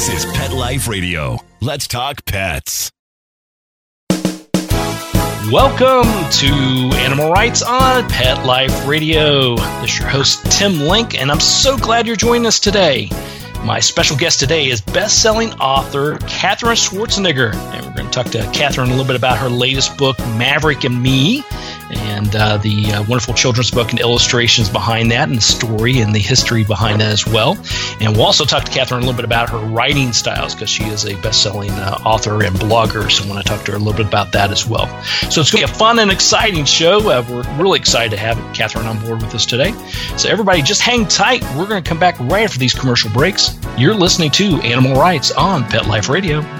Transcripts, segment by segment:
This is Pet Life Radio. Let's talk pets. Welcome to Animal Writes on Pet Life Radio. This is your host, Tim Link, and I'm so glad you're joining us today. My special guest today is best selling author Katherine Schwarzenegger. And we're going to talk to Katherine a little bit about her latest book, Maverick and Me and uh, the uh, wonderful children's book and illustrations behind that, and the story and the history behind that as well. And we'll also talk to Katherine a little bit about her writing styles because she is a best-selling uh, author and blogger. So I want to talk to her a little bit about that as well. So it's going to be a fun and exciting show. Uh, we're really excited to have Katherine on board with us today. So everybody, just hang tight. We're going to come back right after these commercial breaks. You're listening to Animal Writes on Pet Life Radio.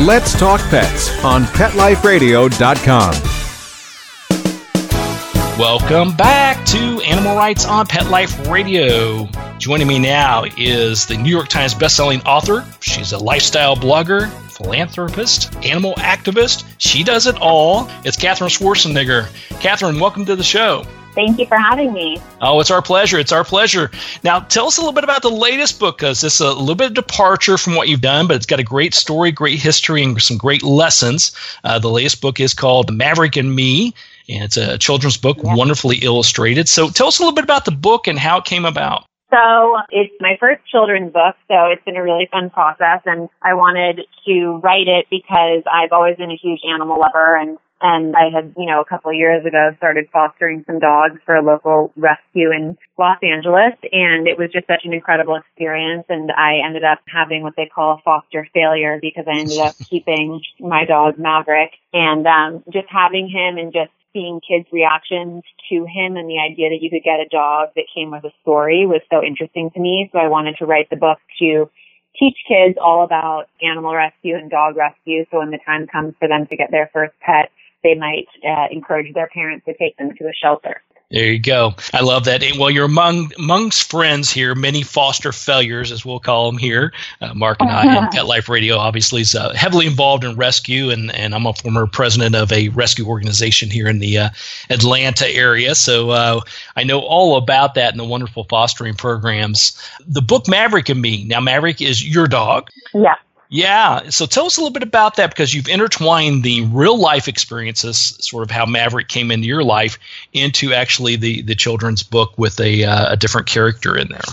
Let's Talk Pets on PetLifeRadio.com. Welcome back to Animal Writes on Pet Life Radio. Joining me now is the New York Times bestselling author. She's a lifestyle blogger, philanthropist, animal activist. She does it all. It's Katherine Schwarzenegger. Katherine, welcome to the show. Thank you for having me. Oh, it's our pleasure. It's our pleasure. Now, tell us a little bit about the latest book because it's a little bit of departure from what you've done, but it's got a great story, great history, and some great lessons. Uh, the latest book is called Maverick and Me, and it's a children's book, yeah. wonderfully illustrated. So, tell us a little bit about the book and how it came about. So it's my first children's book, so it's been a really fun process and I wanted to write it because I've always been a huge animal lover and and I had, you know, a couple of years ago started fostering some dogs for a local rescue in Los Angeles. And it was just such an incredible experience. And I ended up having what they call a foster failure because I ended up keeping my dog Maverick and, um, just having him and just seeing kids' reactions to him and the idea that you could get a dog that came with a story was so interesting to me. So I wanted to write the book to teach kids all about animal rescue and dog rescue. So when the time comes for them to get their first pet, they might uh, encourage their parents to take them to a shelter. There you go. I love that. And well, you're among amongst friends here, many foster failures, as we'll call them here. Uh, Mark and I, and Pet Life Radio, obviously, is uh, heavily involved in rescue, and, and I'm a former president of a rescue organization here in the uh, Atlanta area. So uh, I know all about that and the wonderful fostering programs. The book Maverick and Me. Now, Maverick is your dog. Yeah. Yeah. So tell us a little bit about that because you've intertwined the real life experiences, sort of how Maverick came into your life, into actually the, the children's book with a, uh, a different character in there.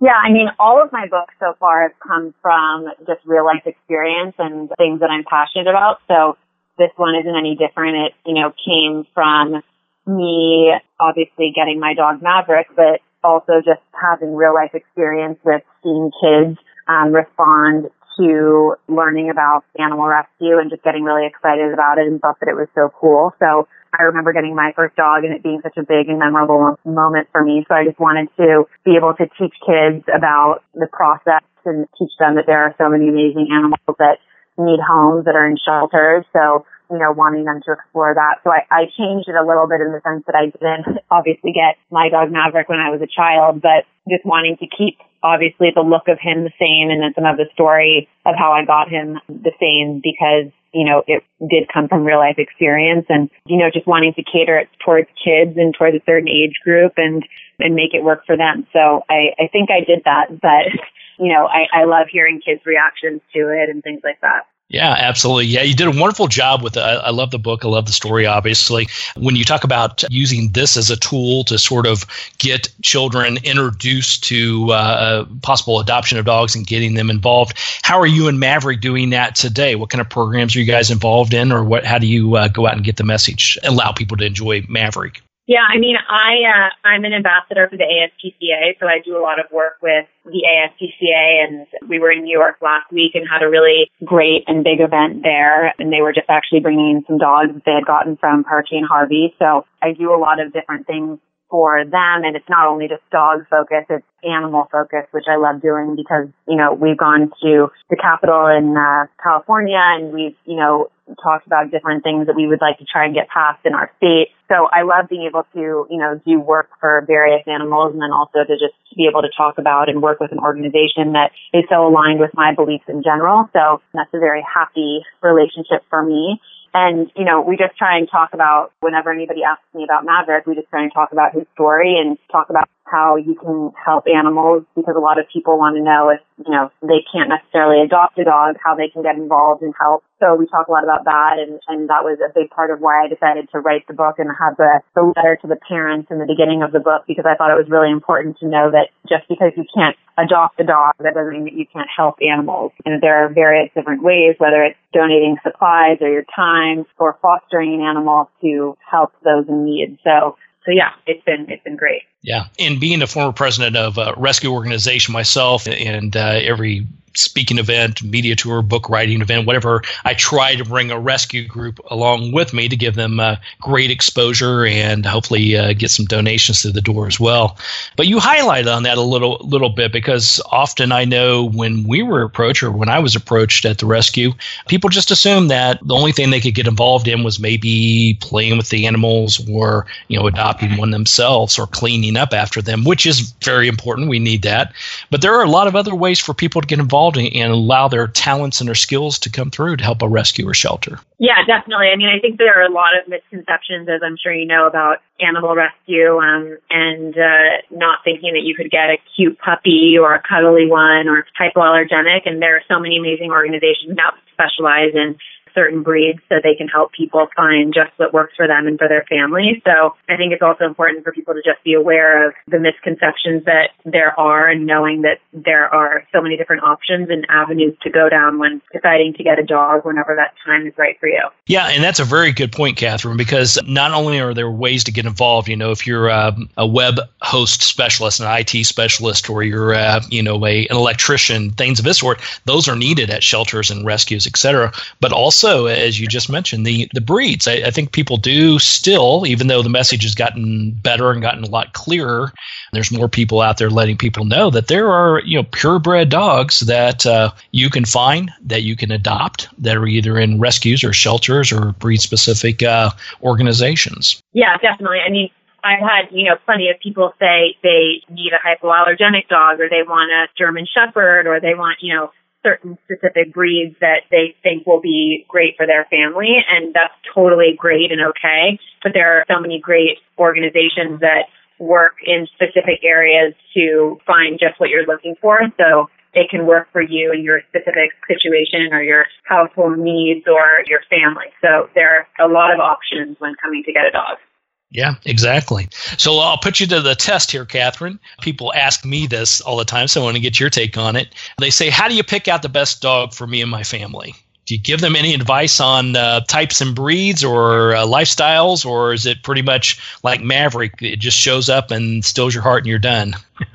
Yeah, I mean, all of my books so far have come from just real life experience and things that I'm passionate about. So this one isn't any different. It, you know, came from me obviously getting my dog Maverick, but also just having real life experience with seeing kids um, respond to learning about animal rescue and just getting really excited about it and thought that it was so cool. So I remember getting my first dog and it being such a big and memorable moment for me. So I just wanted to be able to teach kids about the process and teach them that there are so many amazing animals that need homes that are in shelters. So, you know, wanting them to explore that. So I, I changed it a little bit in the sense that I didn't obviously get my dog Maverick when I was a child, but just wanting to keep obviously the look of him the same and then some of the story of how I got him the same because, you know, it did come from real life experience and, you know, just wanting to cater it towards kids and towards a certain age group and, and make it work for them. So I, I think I did that, but, you know, I, I love hearing kids' reactions to it and things like that. Yeah, absolutely. Yeah, you did a wonderful job with it. I, love the book. I love the story, obviously. When you talk about using this as a tool to sort of get children introduced to uh, possible adoption of dogs and getting them involved, how are you and Maverick doing that today? What kind of programs are you guys involved in, or what? how do you uh, go out and get the message, allow people to enjoy Maverick? Yeah, I mean, I uh, I'm an ambassador for the ASPCA, so I do a lot of work with the ASPCA, and we were in New York last week and had a really great and big event there. And they were just actually bringing in some dogs they had gotten from Hurricane Harvey. So I do a lot of different things for them. And it's not only just dog focus, it's animal focus, which I love doing because, you know, we've gone to the capital in uh, California and we've, you know, talked about different things that we would like to try and get passed in our state. So I love being able to, you know, do work for various animals and then also to just be able to talk about and work with an organization that is so aligned with my beliefs in general. So that's a very happy relationship for me. And, you know, we just try and talk about whenever anybody asks me about Maverick, we just try and talk about his story and talk about how you can help animals because a lot of people want to know if, you know, they can't necessarily adopt a dog, how they can get involved and help. So we talk a lot about that and, and that was a big part of why I decided to write the book and have the, the letter to the parents in the beginning of the book because I thought it was really important to know that just because you can't adopt a dog, that doesn't mean that you can't help animals. And there are various different ways, whether it's donating supplies or your time or fostering an animal to help those in need. So so yeah, it's been it's been great. Yeah, and being a former president of a rescue organization myself, and uh, every speaking event, media tour, book writing event, whatever, I try to bring a rescue group along with me to give them uh, great exposure and hopefully uh, get some donations through the door as well. But you highlighted on that a little little bit because often I know when we were approached or when I was approached at the rescue, people just assumed that the only thing they could get involved in was maybe playing with the animals or you know adopting one themselves or cleaning up after them, which is very important. We need that. But there are a lot of other ways for people to get involved involved and, allow their talents and their skills to come through to help a rescue or shelter. Yeah, definitely. I mean, I think there are a lot of misconceptions, as I'm sure you know, about animal rescue um, and uh, not thinking that you could get a cute puppy or a cuddly one or hypoallergenic. And there are so many amazing organizations now that specialize in certain breeds so they can help people find just what works for them and for their family. So I think it's also important for people to just be aware of the misconceptions that there are and knowing that there are so many different options and avenues to go down when deciding to get a dog whenever that time is right for you. Yeah, and that's a very good point, Katherine, because not only are there ways to get involved, you know, if you're a, a web host specialist, an IT specialist, or you're, a, you know, a, an electrician, things of this sort, those are needed at shelters and rescues, et cetera. But also also, as you just mentioned, the the breeds. I, I, think people do still, even though the message has gotten better and gotten a lot clearer. There's more people out there letting people know that there are you know purebred dogs that uh, you can find that you can adopt that are either in rescues or shelters or breed specific uh, organizations. Yeah, definitely. I mean. I've had, you know, plenty of people say they need a hypoallergenic dog or they want a German Shepherd or they want, you know, certain specific breeds that they think will be great for their family, and that's totally great and okay. But there are so many great organizations that work in specific areas to find just what you're looking for. So it can work for you and your specific situation or your household needs or your family. So there are a lot of options when coming to get a dog. Yeah, exactly. So I'll put you to the test here, Katherine. People ask me this all the time, so I want to get your take on it. They say, How do you pick out the best dog for me and my family? Do you give them any advice on uh, types and breeds or uh, lifestyles, or is it pretty much like Maverick? It just shows up and stills your heart and you're done?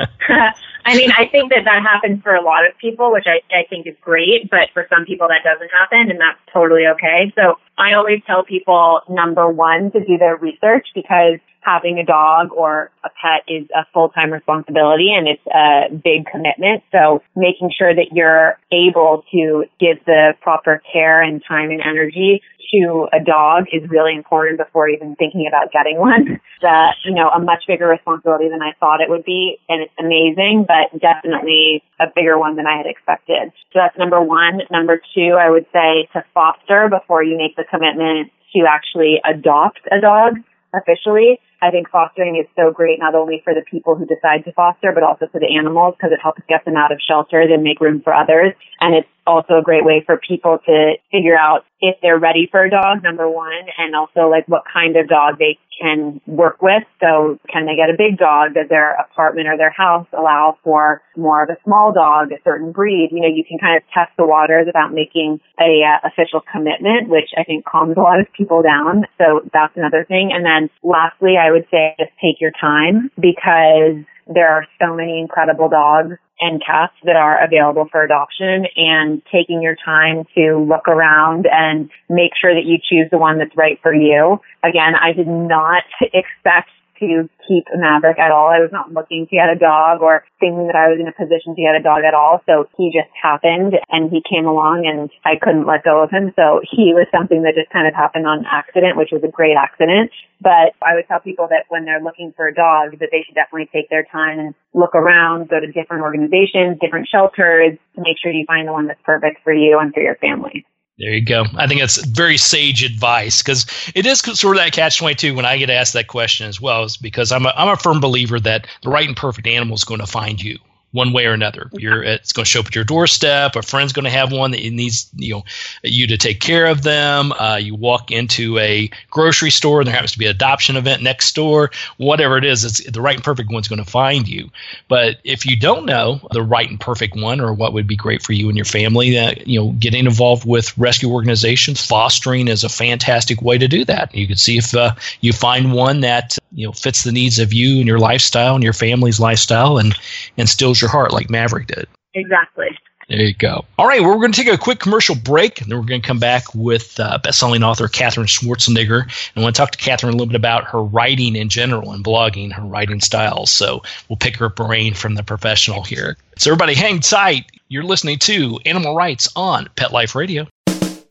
I mean, I think that that happens for a lot of people, which I, I think is great, but for some people that doesn't happen, and that's totally okay. So I always tell people, number one, to do their research because having a dog or a pet is a full-time responsibility and it's a big commitment. So making sure that you're able to give the proper care and time and energy to a dog is really important before even thinking about getting one. That, you know, a much bigger responsibility than I thought it would be. And it's amazing, but definitely a bigger one than I had expected. So that's number one. Number two, I would say to foster before you make the commitment to actually adopt a dog officially I think fostering is so great not only for the people who decide to foster, but also for the animals because it helps get them out of shelters and make room for others. And it's also a great way for people to figure out if they're ready for a dog, number one, and also like what kind of dog they can work with. So can they get a big dog? Does their apartment or their house allow for more of a small dog, a certain breed? You know, you can kind of test the waters without making a uh, official commitment, which I think calms a lot of people down. So that's another thing. And then lastly, I would say just take your time because there are so many incredible dogs and cats that are available for adoption and taking your time to look around and make sure that you choose the one that's right for you. Again, I did not expect to keep Maverick at all. I was not looking to get a dog or thinking that I was in a position to get a dog at all. So he just happened and he came along and I couldn't let go of him. So he was something that just kind of happened on accident, which was a great accident. But I would tell people that when they're looking for a dog, that they should definitely take their time and look around, go to different organizations, different shelters to make sure you find the one that's perfect for you and for your family. There you go. I think that's very sage advice because it is sort of that catch 22 when I get asked that question as well, is because I'm a, I'm a firm believer that the right and perfect animal is going to find you one way or another. You're, it's going to show up at your doorstep. A friend's going to have one that needs you know you to take care of them. Uh, you walk into a grocery store and there happens to be an adoption event next door. Whatever it is, it's the right and perfect one's going to find you. But if you don't know the right and perfect one or what would be great for you and your family, uh, you know, getting involved with rescue organizations, fostering is a fantastic way to do that. You can see if uh, you find one that you know fits the needs of you and your lifestyle and your family's lifestyle and and steals your heart like Maverick did. Exactly. There you go. All right, well, we're going to take a quick commercial break, and then we're going to come back with uh, best-selling author Katherine Schwarzenegger, and I want to talk to Katherine a little bit about her writing in general and blogging, her writing style. So we'll pick her brain from the professional here. So everybody, hang tight. You're listening to Animal Writes on Pet Life Radio.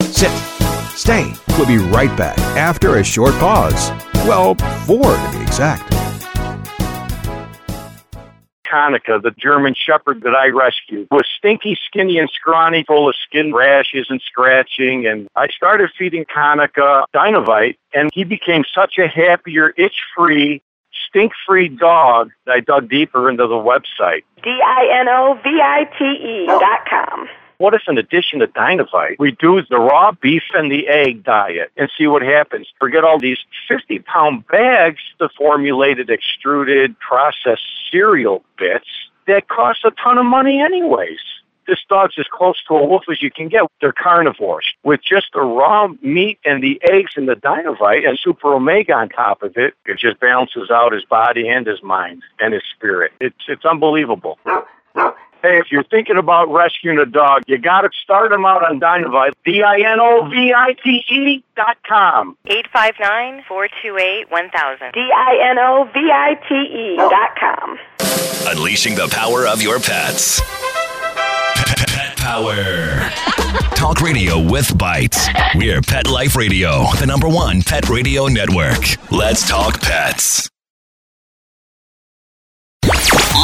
Sit. Stay. We'll be right back after a short pause. Well, four to be exact. Konica, the German Shepherd that I rescued, was stinky, skinny, and scrawny, full of skin rashes and scratching. And I started feeding Konica Dinovite, and he became such a happier, itch-free, stink-free dog that I dug deeper into the website. D-I-N-O-V-I-T-E dot com. What if, in addition to Dinovite, we do the raw beef and the egg diet and see what happens? Forget all these 50 pound bags of formulated, extruded, processed cereal bits that cost a ton of money, anyways. This dog's as close to a wolf as you can get. They're carnivores. With just the raw meat and the eggs and the Dinovite and Super Omega on top of it, it just balances out his body and his mind and his spirit. It's, it's unbelievable. Hey, if you're thinking about rescuing a dog, you got to start them out on Dinovite. D-I-N-O-V-I-T-E dot com. 859-428-1000. D-I-N-O-V-I-T-E dot com. Unleashing the power of your pets. Pet Power. Talk radio with bites. We're Pet Life Radio, the number one pet radio network. Let's talk pets.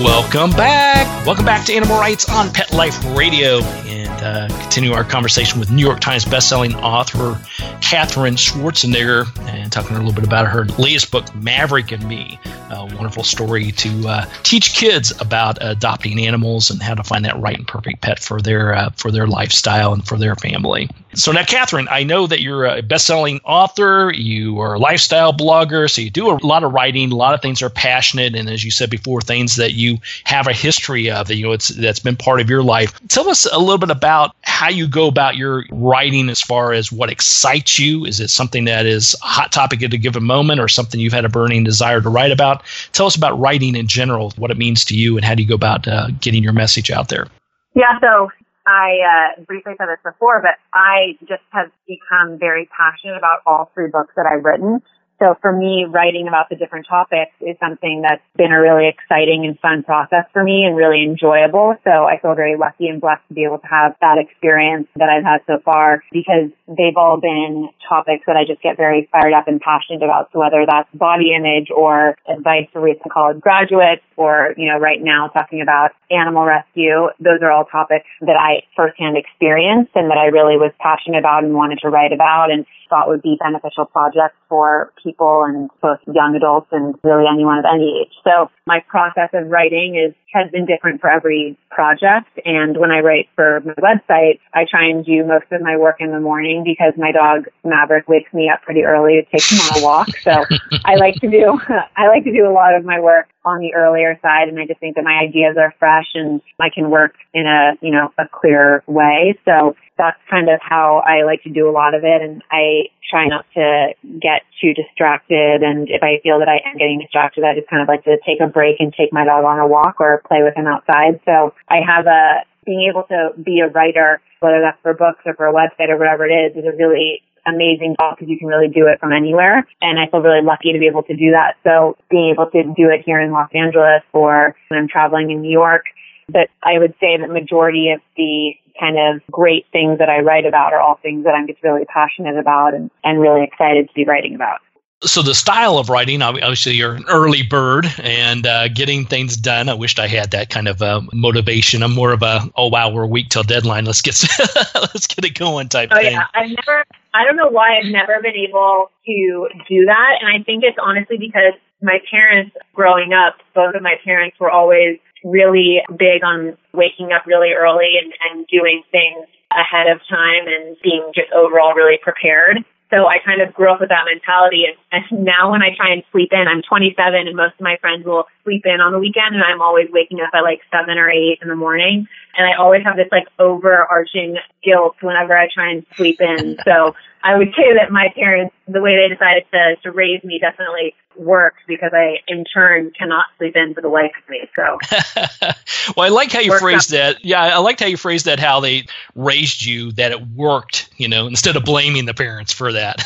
Welcome back. Welcome back to Animal Writes on Pet Life Radio and uh, continue our conversation with New York Times bestselling author Katherine Schwarzenegger and talking a little bit about her latest book, Maverick and Me. A wonderful story to uh, teach kids about adopting animals and how to find that right and perfect pet for their uh, for their lifestyle and for their family. So now, Katherine, I know that you're a best-selling author. You are a lifestyle blogger, so you do a lot of writing. A lot of things are passionate, and as you said before, things that you have a history of that you know it's that's been part of your life. Tell us a little bit about how you go about your writing as far as what excites you. Is it something that is a hot topic at a given moment, or something you've had a burning desire to write about? Tell us about writing in general, what it means to you, and how do you go about uh, getting your message out there. Yeah, so I uh, briefly said this before, but I just have become very passionate about all three books that I've written. So for me, writing about the different topics is something that's been a really exciting and fun process for me and really enjoyable. So I feel very lucky and blessed to be able to have that experience that I've had so far because they've all been topics that I just get very fired up and passionate about. So whether that's body image or advice for recent college graduates or, you know, right now talking about animal rescue, those are all topics that I firsthand experienced and that I really was passionate about and wanted to write about and thought would be beneficial projects for people and both young adults and really anyone of any age. So my process of writing is has been different for every project. And when I write for my website, I try and do most of my work in the morning because my dog Maverick wakes me up pretty early to take him on a walk. So I like to do I like to do a lot of my work on the earlier side and I just think that my ideas are fresh and I can work in a, you know, a clear way. So that's kind of how I like to do a lot of it and I try not to get too distracted and if I feel that I am getting distracted I just kind of like to take a break and take my dog on a walk or play with him outside. So I have a being able to be a writer, whether that's for books or for a website or whatever it is, is a really amazing job because you can really do it from anywhere. And I feel really lucky to be able to do that. So being able to do it here in Los Angeles or when I'm traveling in New York, but I would say that majority of the kind of great things that I write about are all things that I'm just really passionate about and, and really excited to be writing about. So the style of writing obviously you're an early bird and uh, getting things done. I wished i had that kind of uh, motivation. I'm more of a oh wow we're a week till deadline. Let's get let's get it going type oh, thing. yeah. I've never i don't know why i've never been able to do that and i think it's honestly because my parents growing up both of my parents were always really big on waking up really early and, and doing things ahead of time and being just overall really prepared so I kind of grew up with that mentality. And, and now when I try and sleep in, I'm 27 and most of my friends will sleep in on the weekend and I'm always waking up at like seven or eight in the morning. And I always have this like overarching guilt whenever I try and sleep in. So I would say that my parents, the way they decided to, to raise me definitely worked because I, in turn, cannot sleep in for the life of me. So, well, I like how you phrased that. Yeah, I liked how you phrased that. How they raised you, that it worked. You know, instead of blaming the parents for that.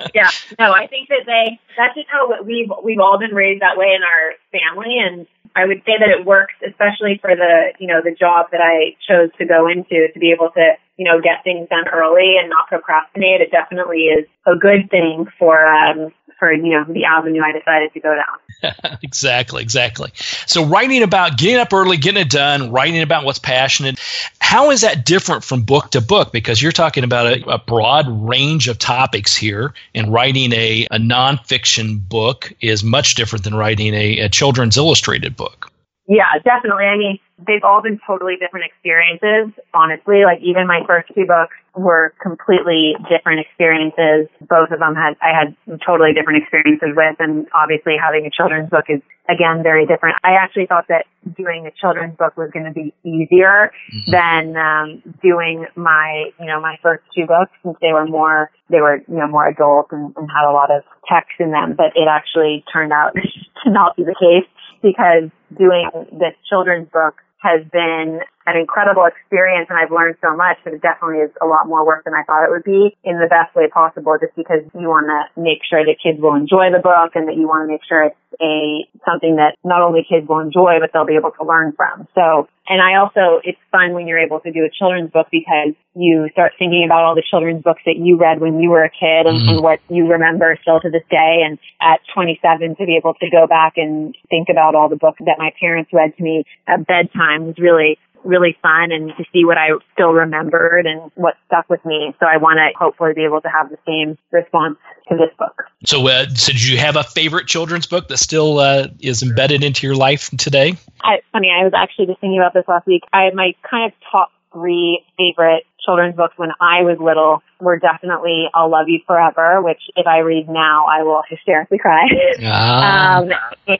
yeah, no, I think that they. That's just how we've we've all been raised that way in our family, and I would say that it works, especially for the you know the job that I chose to go into to be able to you know get things done early and not procrastinate. It definitely is a good thing for um, for you know the avenue I decided to go down. exactly, exactly. So writing about getting up early, getting it done, writing about what's passionate. How is that different from book to book? Because you're talking about a, a broad range of topics here, and writing a, a nonfiction book is much different than writing a, a children's illustrated book. Yeah, definitely. I mean, they've all been totally different experiences, honestly. Like even my first two books were completely different experiences. Both of them had, I had totally different experiences with and obviously having a children's book is again very different. I actually thought that doing a children's book was going to be easier mm-hmm. than um, doing my, you know, my first two books since they were more, they were, you know, more adult and, and had a lot of text in them, but it actually turned out to not be the case because doing this children's book has been an incredible experience and I've learned so much, but it definitely is a lot more work than I thought it would be in the best way possible just because you want to make sure that kids will enjoy the book and that you want to make sure it's a something that not only kids will enjoy but they'll be able to learn from. So and I also it's fun when you're able to do a children's book because you start thinking about all the children's books that you read when you were a kid and, mm-hmm. and what you remember still to this day and at 27 to be able to go back and think about all the books that my parents read to me at bedtime was really really fun and to see what I still remembered and what stuck with me. So I want to hopefully be able to have the same response to this book. So, uh, so did you have a favorite children's book that still uh, is embedded into your life today? I, funny, I was actually just thinking about this last week. I my kind of top three favorite children's books when I was little were definitely I'll Love You Forever, which if I read now, I will hysterically cry. Ah. Um,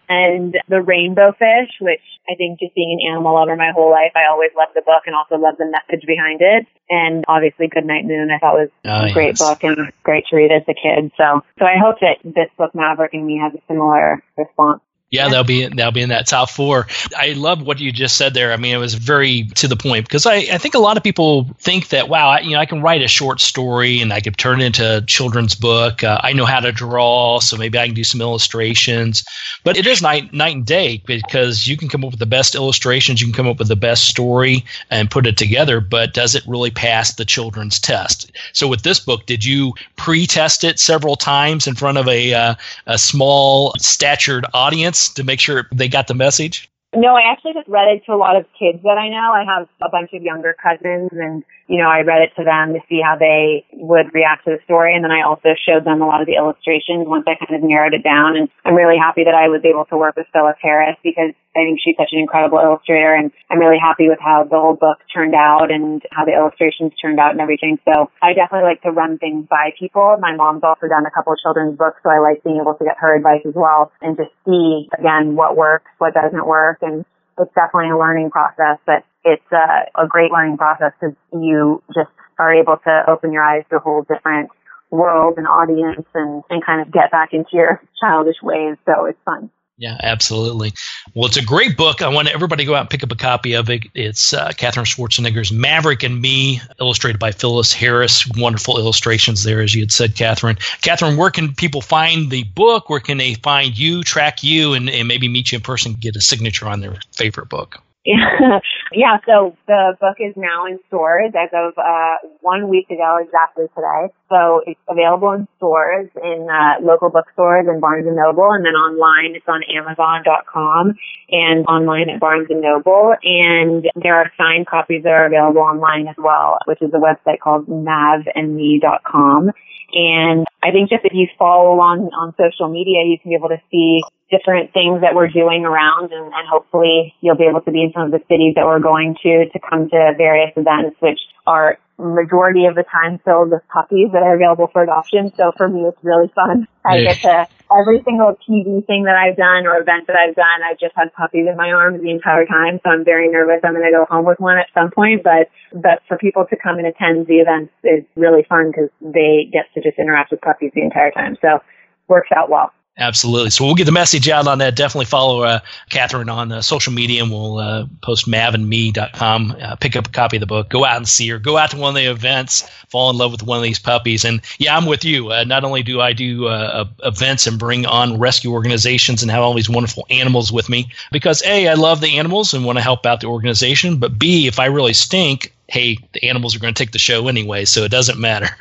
and The Rainbow Fish, which I think just being an animal lover my whole life, I always loved the book and also loved the message behind it. And obviously Goodnight Moon, I thought was oh, a great yes. book and great to read as a kid. So, so I hope that this book, Maverick and Me, has a similar response. Yeah, they'll be they'll be in that top four. I love what you just said there. I mean, it was very to the point because I, I think a lot of people think that wow, I, you know, I can write a short story and I could turn it into a children's book. Uh, I know how to draw, so maybe I can do some illustrations. But it is night night and day because you can come up with the best illustrations, you can come up with the best story and put it together. But does it really pass the children's test? So with this book, did you pre-test it several times in front of a uh, a small statured audience? To make sure they got the message? No, I actually just read it to a lot of kids that I know. I have a bunch of younger cousins and you know, I read it to them to see how they would react to the story. And then I also showed them a lot of the illustrations once I kind of narrowed it down. And I'm really happy that I was able to work with Phyllis Harris because I think she's such an incredible illustrator. And I'm really happy with how the whole book turned out and how the illustrations turned out and everything. So I definitely like to run things by people. My mom's also done a couple of children's books. So I like being able to get her advice as well and just see again what works, what doesn't work. And it's definitely a learning process, but it's a, a great learning process because you just are able to open your eyes to a whole different world and audience and, and kind of get back into your childish ways. So it's fun. Yeah, absolutely. Well, it's a great book. I want everybody to go out and pick up a copy of it. It's uh, Katherine Schwarzenegger's Maverick and Me, illustrated by Phyllis Harris. Wonderful illustrations there, as you had said, Katherine. Katherine, where can people find the book? Where can they find you, track you, and, and maybe meet you in person, get a signature on their favorite book? Yeah, yeah. So the book is now in stores as of uh, one week ago, exactly today. So it's available in stores, in uh, local bookstores and Barnes and Noble, and then online it's on Amazon.com and online at Barnes and Noble. And there are signed copies that are available online as well, which is a website called mavandme.com. And I think just if you follow along on social media, you can be able to see different things that we're doing around and, and hopefully you'll be able to be in some of the cities that we're going to to come to various events which are majority of the time filled with puppies that are available for adoption. So for me, it's really fun. I get to every single TV thing that I've done or event that I've done, I've just had puppies in my arms the entire time. So I'm very nervous. I'm going to go home with one at some point, but, but for people to come and attend the events is really fun because they get to just interact with puppies the entire time. So works out well. Absolutely. So we'll get the message out on that. Definitely follow uh, Katherine on uh, social media, and we'll uh, post mavandme.com. Uh, pick up a copy of the book. Go out and see her. Go out to one of the events. Fall in love with one of these puppies. And yeah, I'm with you. Uh, not only do I do uh, events and bring on rescue organizations and have all these wonderful animals with me, because a I love the animals and want to help out the organization. But b if I really stink, hey, the animals are going to take the show anyway, so it doesn't matter.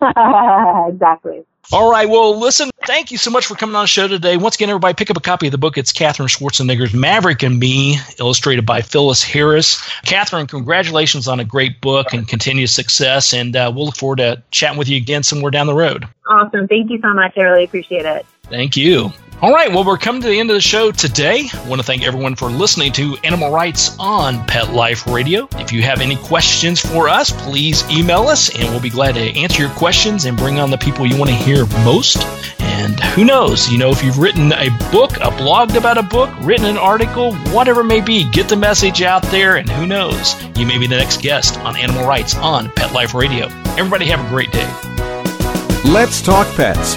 exactly. All right. Well, listen, thank you so much for coming on the show today. Once again, everybody, pick up a copy of the book. It's Katherine Schwarzenegger's Maverick and Me, illustrated by Phyllis Harris. Katherine, congratulations on a great book and continued success. And uh, we'll look forward to chatting with you again somewhere down the road. Awesome. Thank you so much. I really appreciate it. Thank you. All right, well, we're coming to the end of the show today. I want to thank everyone for listening to Animal Writes on Pet Life Radio. If you have any questions for us, please email us, and we'll be glad to answer your questions and bring on the people you want to hear most. And who knows, you know, if you've written a book, a blogged about a book, written an article, whatever it may be, get the message out there, and who knows, you may be the next guest on Animal Writes on Pet Life Radio. Everybody have a great day. Let's Talk Pets